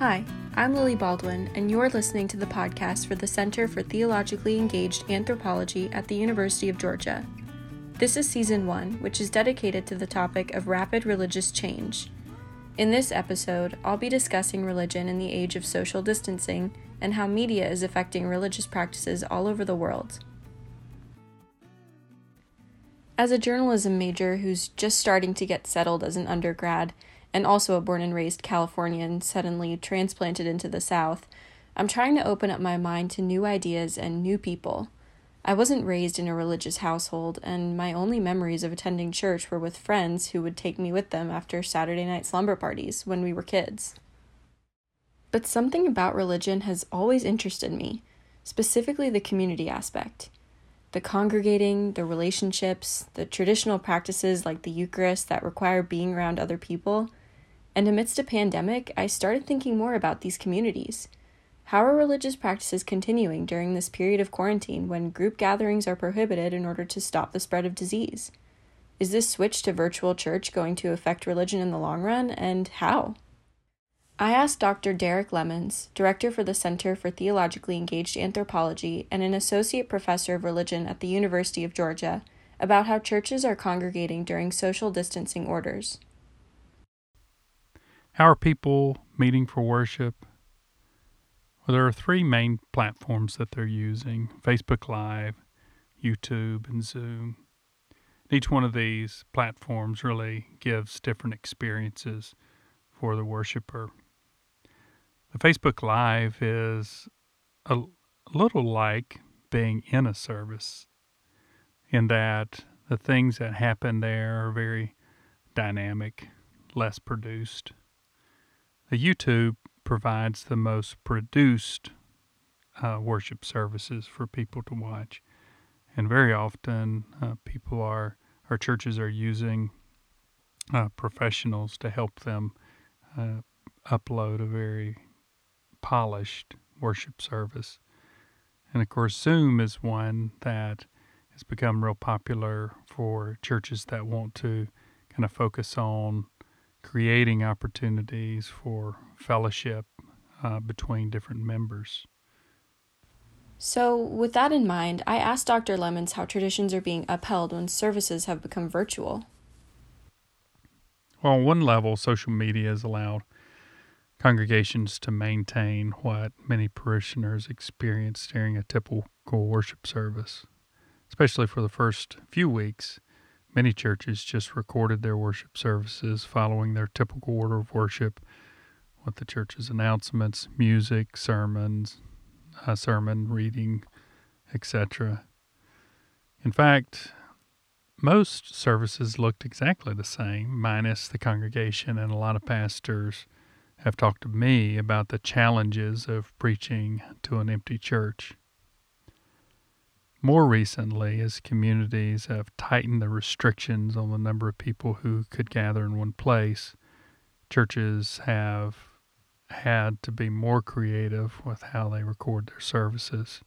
Hi, I'm Lily Baldwin, and you're listening to the podcast for the Center for Theologically Engaged Anthropology at the University of Georgia. This is season one, which is dedicated to the topic of rapid religious change. In this episode, I'll be discussing religion in the age of social distancing and how media is affecting religious practices all over the world. As a journalism major who's just starting to get settled as an undergrad, and also a born and raised Californian suddenly transplanted into the South, I'm trying to open up my mind to new ideas and new people. I wasn't raised in a religious household, and my only memories of attending church were with friends who would take me with them after Saturday night slumber parties when we were kids. But something about religion has always interested me, specifically the community aspect. The congregating, the relationships, the traditional practices like the Eucharist that require being around other people and amidst a pandemic, I started thinking more about these communities. How are religious practices continuing during this period of quarantine when group gatherings are prohibited in order to stop the spread of disease? Is this switch to virtual church going to affect religion in the long run, and how? I asked Dr. Derek Lemons, director for the Center for Theologically Engaged Anthropology and an associate professor of religion at the University of Georgia, about how churches are congregating during social distancing orders. How are people meeting for worship? Well, there are three main platforms that they're using Facebook Live, YouTube, and Zoom. Each one of these platforms really gives different experiences for the worshiper. The Facebook Live is a little like being in a service in that the things that happen there are very dynamic, less produced. YouTube provides the most produced uh, worship services for people to watch, and very often uh, people are our churches are using uh, professionals to help them uh, upload a very polished worship service. And of course, Zoom is one that has become real popular for churches that want to kind of focus on creating opportunities for fellowship uh, between different members. So, with that in mind, I asked Dr. Lemons how traditions are being upheld when services have become virtual. Well, on one level, social media has allowed congregations to maintain what many parishioners experience during a typical worship service, especially for the first few weeks Many churches just recorded their worship services following their typical order of worship with the church's announcements, music, sermons, uh, sermon reading, etc. In fact, most services looked exactly the same, minus the congregation, and a lot of pastors have talked to me about the challenges of preaching to an empty church. More recently, as communities have tightened the restrictions on the number of people who could gather in one place, churches have had to be more creative with how they record their services.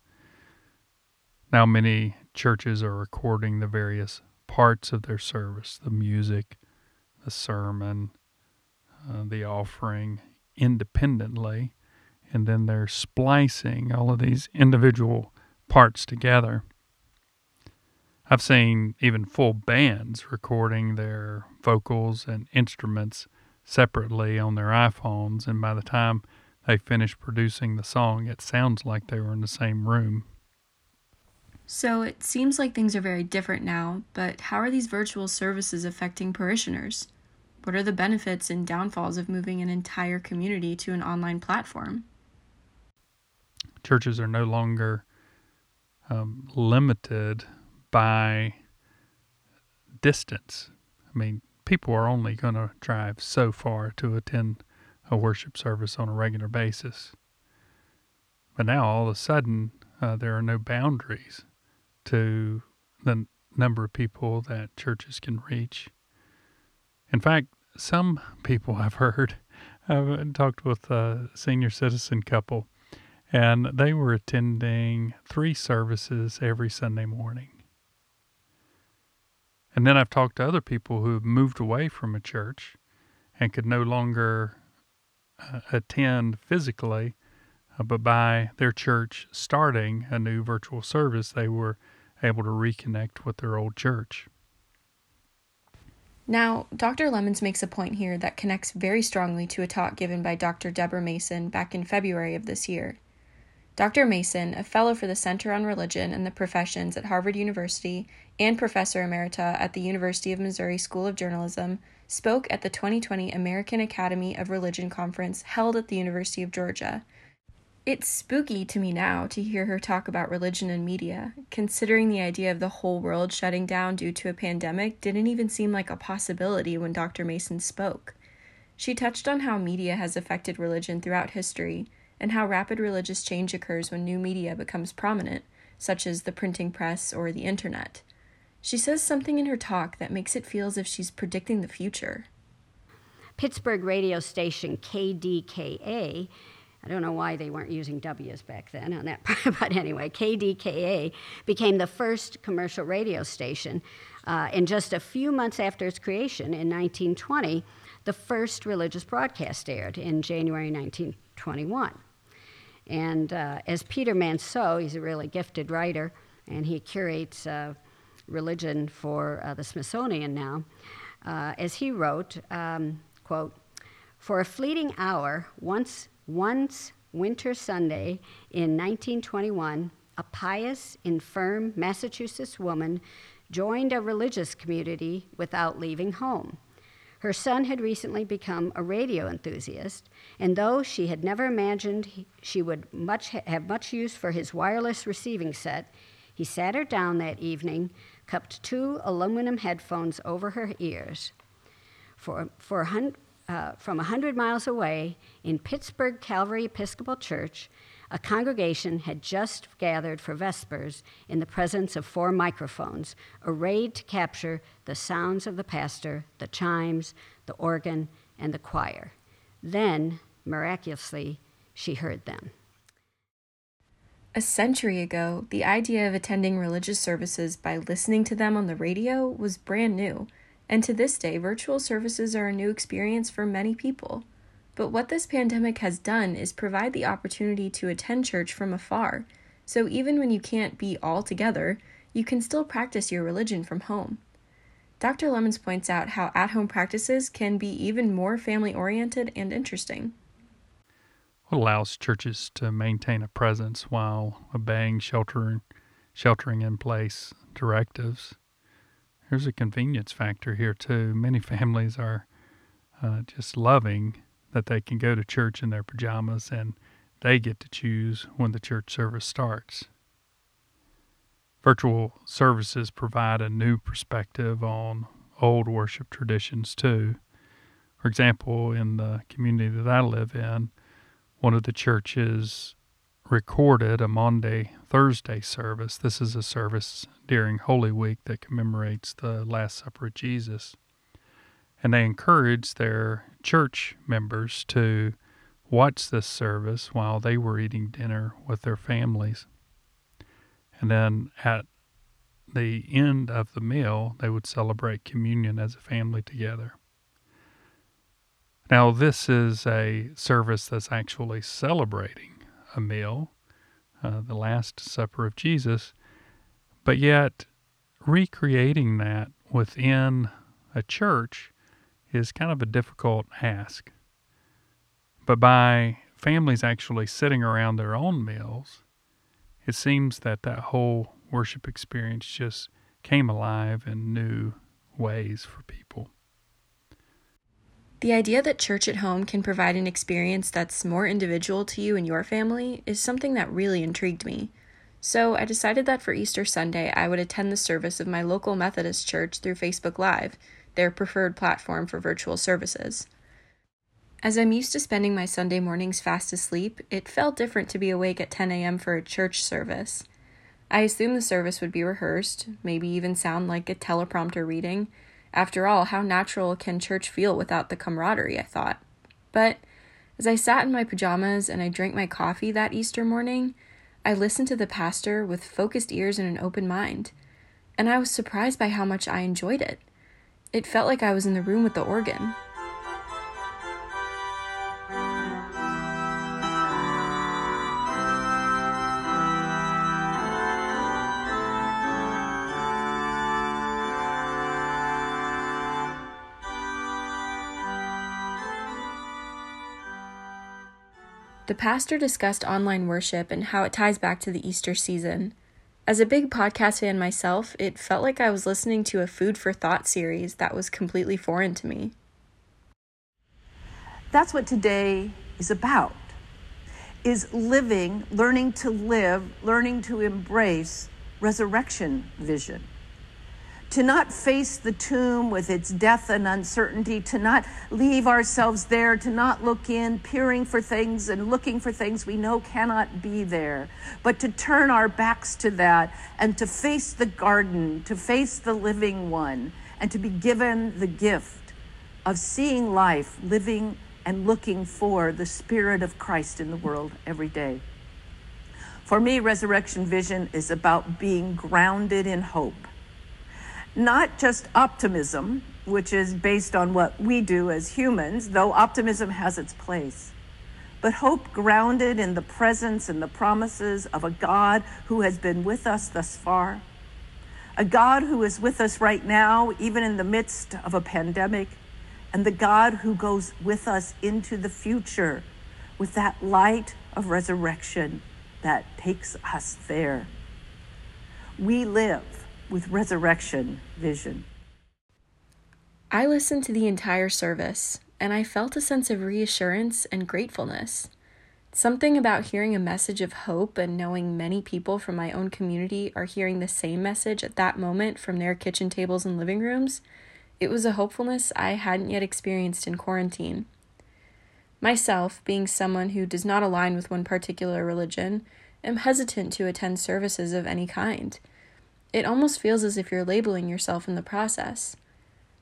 Now, many churches are recording the various parts of their service the music, the sermon, uh, the offering independently, and then they're splicing all of these individual parts together. I've seen even full bands recording their vocals and instruments separately on their iPhones, and by the time they finish producing the song, it sounds like they were in the same room. So it seems like things are very different now, but how are these virtual services affecting parishioners? What are the benefits and downfalls of moving an entire community to an online platform? Churches are no longer um, limited by distance. I mean, people are only going to drive so far to attend a worship service on a regular basis. But now all of a sudden, uh, there are no boundaries to the number of people that churches can reach. In fact, some people I've heard, I've talked with a senior citizen couple, and they were attending three services every Sunday morning. And then I've talked to other people who have moved away from a church and could no longer uh, attend physically, uh, but by their church starting a new virtual service, they were able to reconnect with their old church. Now, Dr. Lemons makes a point here that connects very strongly to a talk given by Dr. Debra Mason back in February of this year. Dr. Mason, a fellow for the Center on Religion and the Professions at Harvard University and professor emerita at the University of Missouri School of Journalism, spoke at the 2020 American Academy of Religion conference held at the University of Georgia it's spooky to me now to hear her talk about religion and media, considering the idea of the whole world shutting down due to a pandemic didn't even seem like a possibility when Dr. Mason spoke. She touched on how media has affected religion throughout history and how rapid religious change occurs when new media becomes prominent, such as the printing press or the internet. She says something in her talk that makes it feel as if she's predicting the future. Pittsburgh radio station KDKA I don't know why they weren't using W's back then on that, part, but anyway, KDKA became the first commercial radio station. Uh, and just a few months after its creation in 1920, the first religious broadcast aired in January 1921. And uh, as Peter Manseau, he's a really gifted writer, and he curates uh, religion for uh, the Smithsonian now, uh, as he wrote, um, quote, for a fleeting hour, once once winter Sunday in 1921, a pious, infirm Massachusetts woman joined a religious community without leaving home. Her son had recently become a radio enthusiast, and though she had never imagined she would much have much use for his wireless receiving set, he sat her down that evening, cupped two aluminum headphones over her ears. For, for, uh, from 100 miles away in Pittsburgh Calvary Episcopal Church, a congregation had just gathered for Vespers in the presence of four microphones, arrayed to capture the sounds of the pastor, the chimes, the organ, and the choir. Then, miraculously, she heard them. A century ago, the idea of attending religious services by listening to them on the radio was brand new. And to this day, virtual services are a new experience for many people. But what this pandemic has done is provide the opportunity to attend church from afar. So even when you can't be all together, you can still practice your religion from home. Dr. Lemons points out how at home practices can be even more family oriented and interesting. What allows churches to maintain a presence while obeying shelter, sheltering in place directives there's a convenience factor here too. Many families are uh, just loving that they can go to church in their pajamas and they get to choose when the church service starts. Virtual services provide a new perspective on old worship traditions too. For example, in the community that I live in, one of the churches recorded a Maundy Thursday service. This is a service during Holy Week that commemorates the Last Supper of Jesus. And they encouraged their church members to watch this service while they were eating dinner with their families. And then at the end of the meal, they would celebrate communion as a family together. Now, this is a service that's actually celebrating a meal, uh, the Last Supper of Jesus, but yet recreating that within a church is kind of a difficult ask. But by families actually sitting around their own meals, it seems that that whole worship experience just came alive in new ways for people. The idea that church at home can provide an experience that's more individual to you and your family is something that really intrigued me. So I decided that for Easter Sunday, I would attend the service of my local Methodist church through Facebook Live, their preferred platform for virtual services. As I'm used to spending my Sunday mornings fast asleep, it felt different to be awake at 10 a.m. for a church service. I assumed the service would be rehearsed, maybe even sound like a teleprompter reading after all, how natural can church feel without the camaraderie? I thought. But as I sat in my pajamas and I drank my coffee that Easter morning, I listened to the pastor with focused ears and an open mind, and I was surprised by how much I enjoyed it. It felt like I was in the room with the organ. The pastor discussed online worship and how it ties back to the Easter season. As a big podcast fan myself, it felt like I was listening to a food for thought series that was completely foreign to me. That's what today is about. Is living, learning to live, learning to embrace resurrection vision to not face the tomb with its death and uncertainty, to not leave ourselves there, to not look in, peering for things and looking for things we know cannot be there, but to turn our backs to that and to face the garden, to face the living one, and to be given the gift of seeing life, living and looking for the Spirit of Christ in the world every day. For me, resurrection vision is about being grounded in hope not just optimism, which is based on what we do as humans, though optimism has its place, but hope grounded in the presence and the promises of a God who has been with us thus far, a God who is with us right now, even in the midst of a pandemic, and the God who goes with us into the future with that light of resurrection that takes us there. We live with resurrection vision. I listened to the entire service, and I felt a sense of reassurance and gratefulness. Something about hearing a message of hope and knowing many people from my own community are hearing the same message at that moment from their kitchen tables and living rooms. It was a hopefulness I hadn't yet experienced in quarantine. Myself, being someone who does not align with one particular religion, am hesitant to attend services of any kind. It almost feels as if you're labeling yourself in the process.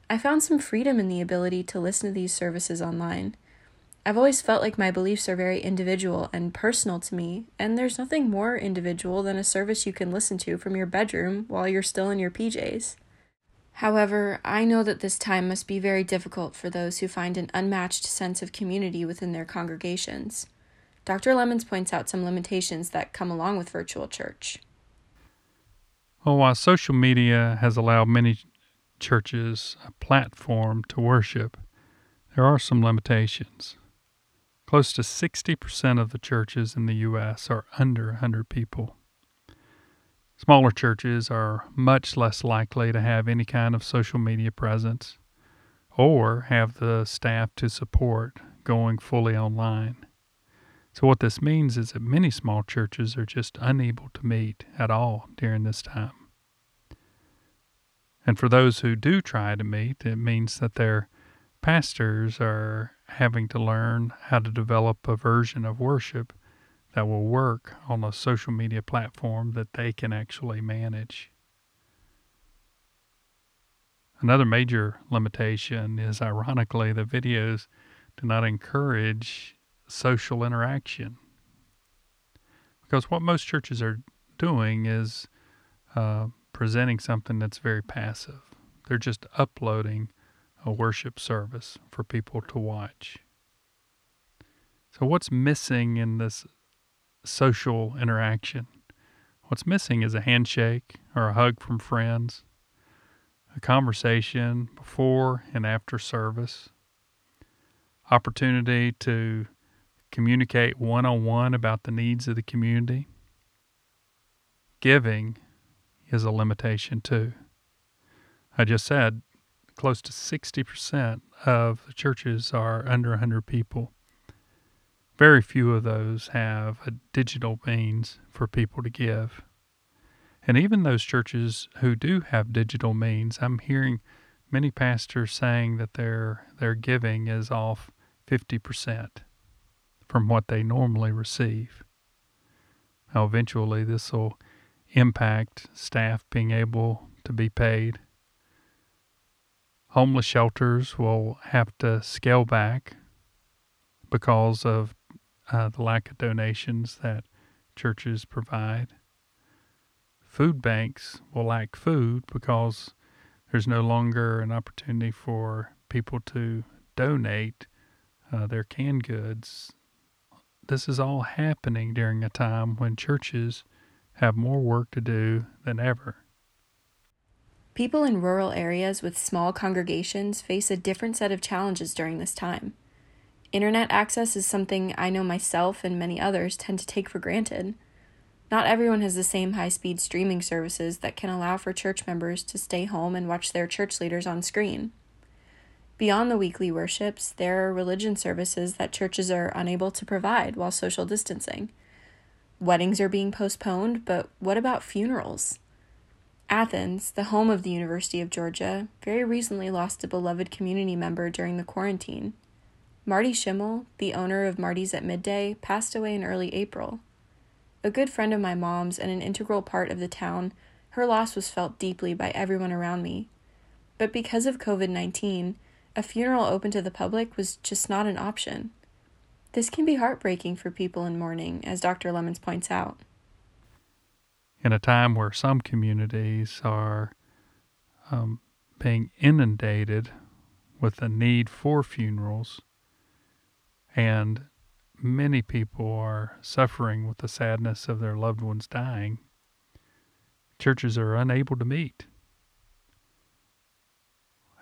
I found some freedom in the ability to listen to these services online. I've always felt like my beliefs are very individual and personal to me, and there's nothing more individual than a service you can listen to from your bedroom while you're still in your PJs. However, I know that this time must be very difficult for those who find an unmatched sense of community within their congregations. Dr. Lemons points out some limitations that come along with virtual church. Well, while social media has allowed many churches a platform to worship, there are some limitations. Close to 60% of the churches in the U.S. are under 100 people. Smaller churches are much less likely to have any kind of social media presence or have the staff to support going fully online. So, what this means is that many small churches are just unable to meet at all during this time. And for those who do try to meet, it means that their pastors are having to learn how to develop a version of worship that will work on a social media platform that they can actually manage. Another major limitation is, ironically, the videos do not encourage social interaction. Because what most churches are doing is uh, presenting something that's very passive. They're just uploading a worship service for people to watch. So, what's missing in this social interaction? What's missing is a handshake or a hug from friends, a conversation before and after service, opportunity to communicate one on one about the needs of the community. Giving is a limitation too. I just said close to 60% of the churches are under 100 people. Very few of those have a digital means for people to give. And even those churches who do have digital means, I'm hearing many pastors saying that their their giving is off 50% from what they normally receive. Now, eventually, this will impact staff being able to be paid. Homeless shelters will have to scale back because of uh, the lack of donations that churches provide. Food banks will lack food because there's no longer an opportunity for people to donate uh, their canned goods this is all happening during a time when churches have more work to do than ever. People in rural areas with small congregations face a different set of challenges during this time. Internet access is something I know myself and many others tend to take for granted. Not everyone has the same high speed streaming services that can allow for church members to stay home and watch their church leaders on screen. Beyond the weekly worships, there are religion services that churches are unable to provide while social distancing. Weddings are being postponed, but what about funerals? Athens, the home of the University of Georgia, very recently lost a beloved community member during the quarantine. Marti Schimmel, the owner of Marti's at Midday, passed away in early April. A good friend of my mom's and an integral part of the town, her loss was felt deeply by everyone around me. But because of COVID 19, a funeral open to the public was just not an option. This can be heartbreaking for people in mourning, as Dr. Lemons points out. In a time where some communities are um, being inundated with the need for funerals, and many people are suffering with the sadness of their loved ones dying. Churches are unable to meet.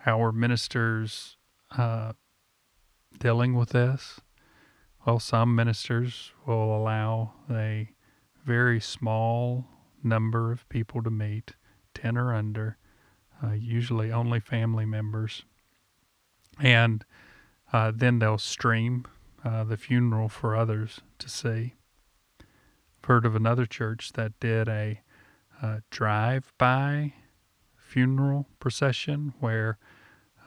Are ministers uh, dealing with this? Well, some ministers will allow a very small number of people to meet, 10 or under, uh, usually only family members. And uh, then they'll stream uh, the funeral for others to see. I've heard of another church that did a uh, drive-by funeral procession where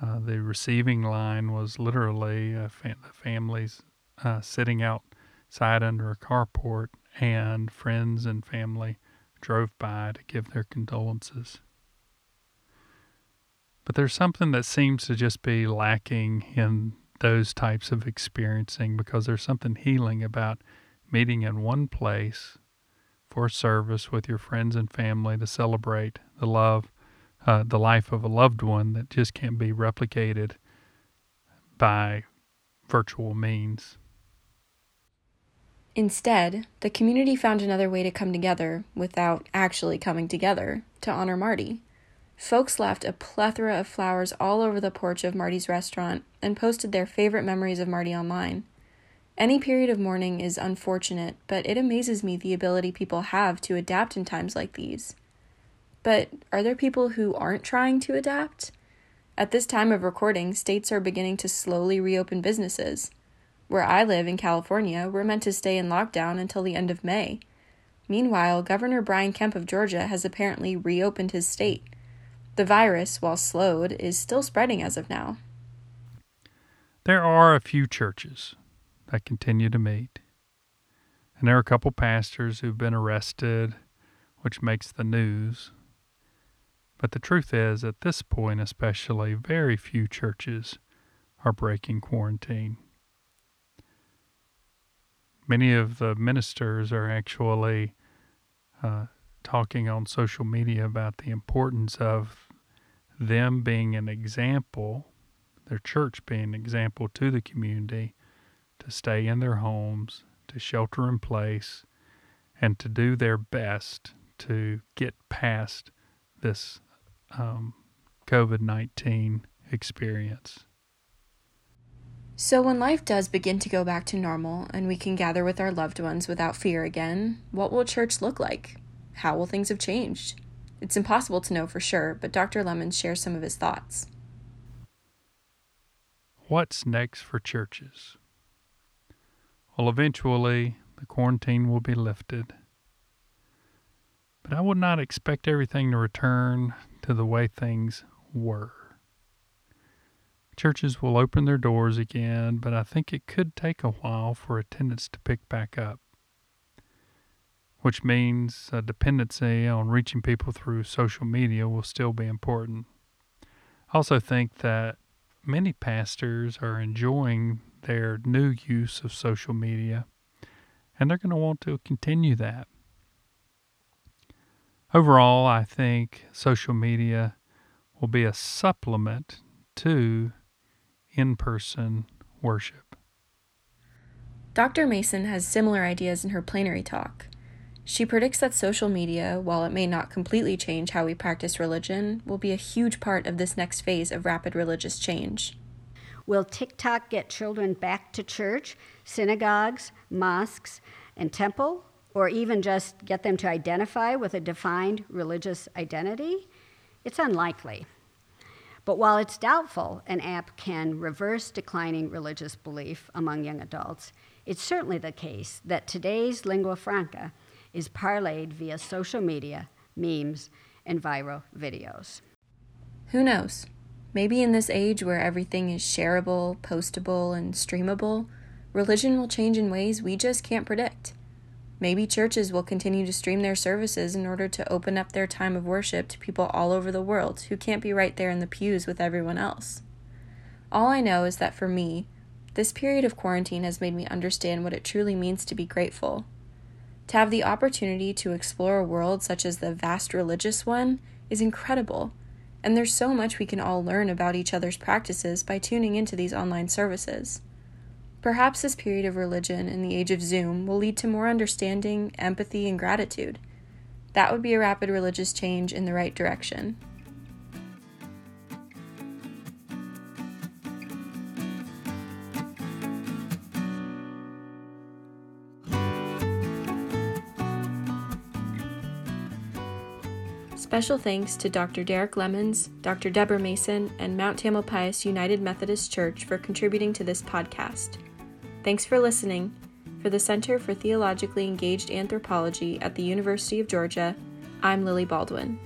uh, the receiving line was literally fam- the families uh, sitting outside under a carport, and friends and family drove by to give their condolences. But there's something that seems to just be lacking in those types of experiencing because there's something healing about meeting in one place for service with your friends and family to celebrate the love, uh, the life of a loved one that just can't be replicated by virtual means. Instead, the community found another way to come together without actually coming together to honor Marti. Folks left a plethora of flowers all over the porch of Marti's restaurant and posted their favorite memories of Marti online. Any period of mourning is unfortunate, but it amazes me the ability people have to adapt in times like these. But are there people who aren't trying to adapt? At this time of recording, states are beginning to slowly reopen businesses. Where I live in California, we're meant to stay in lockdown until the end of May. Meanwhile, Governor Brian Kemp of Georgia has apparently reopened his state. The virus, while slowed, is still spreading as of now. There are a few churches that continue to meet. And there are a couple pastors who've been arrested, which makes the news. But the truth is, at this point especially, very few churches are breaking quarantine. Many of the ministers are actually uh, talking on social media about the importance of them being an example, their church being an example to the community to stay in their homes, to shelter in place, and to do their best to get past this um, COVID 19 experience. So, when life does begin to go back to normal and we can gather with our loved ones without fear again, what will church look like? How will things have changed? It's impossible to know for sure, but Dr. Lemons shares some of his thoughts. What's next for churches? Well, eventually, the quarantine will be lifted. But I would not expect everything to return to the way things were. Churches will open their doors again, but I think it could take a while for attendance to pick back up, which means a dependency on reaching people through social media will still be important. I also think that many pastors are enjoying their new use of social media, and they're going to want to continue that. Overall, I think social media will be a supplement to in person worship. Dr. Mason has similar ideas in her plenary talk. She predicts that social media, while it may not completely change how we practice religion, will be a huge part of this next phase of rapid religious change. Will TikTok get children back to church, synagogues, mosques, and temple, or even just get them to identify with a defined religious identity? It's unlikely. But while it's doubtful an app can reverse declining religious belief among young adults, it's certainly the case that today's lingua franca is parlayed via social media, memes, and viral videos. Who knows? Maybe in this age where everything is shareable, postable, and streamable, religion will change in ways we just can't predict. Maybe churches will continue to stream their services in order to open up their time of worship to people all over the world who can't be right there in the pews with everyone else. All I know is that for me, this period of quarantine has made me understand what it truly means to be grateful. To have the opportunity to explore a world such as the vast religious one is incredible and there's so much we can all learn about each other's practices by tuning into these online services. Perhaps this period of religion in the age of Zoom will lead to more understanding, empathy, and gratitude. That would be a rapid religious change in the right direction. Special thanks to Dr. Derek Lemons, Dr. Debra Mason, and Mount Tamil Tamalpais United Methodist Church for contributing to this podcast. Thanks for listening. For the Center for Theologically Engaged Anthropology at the University of Georgia, I'm Lily Baldwin.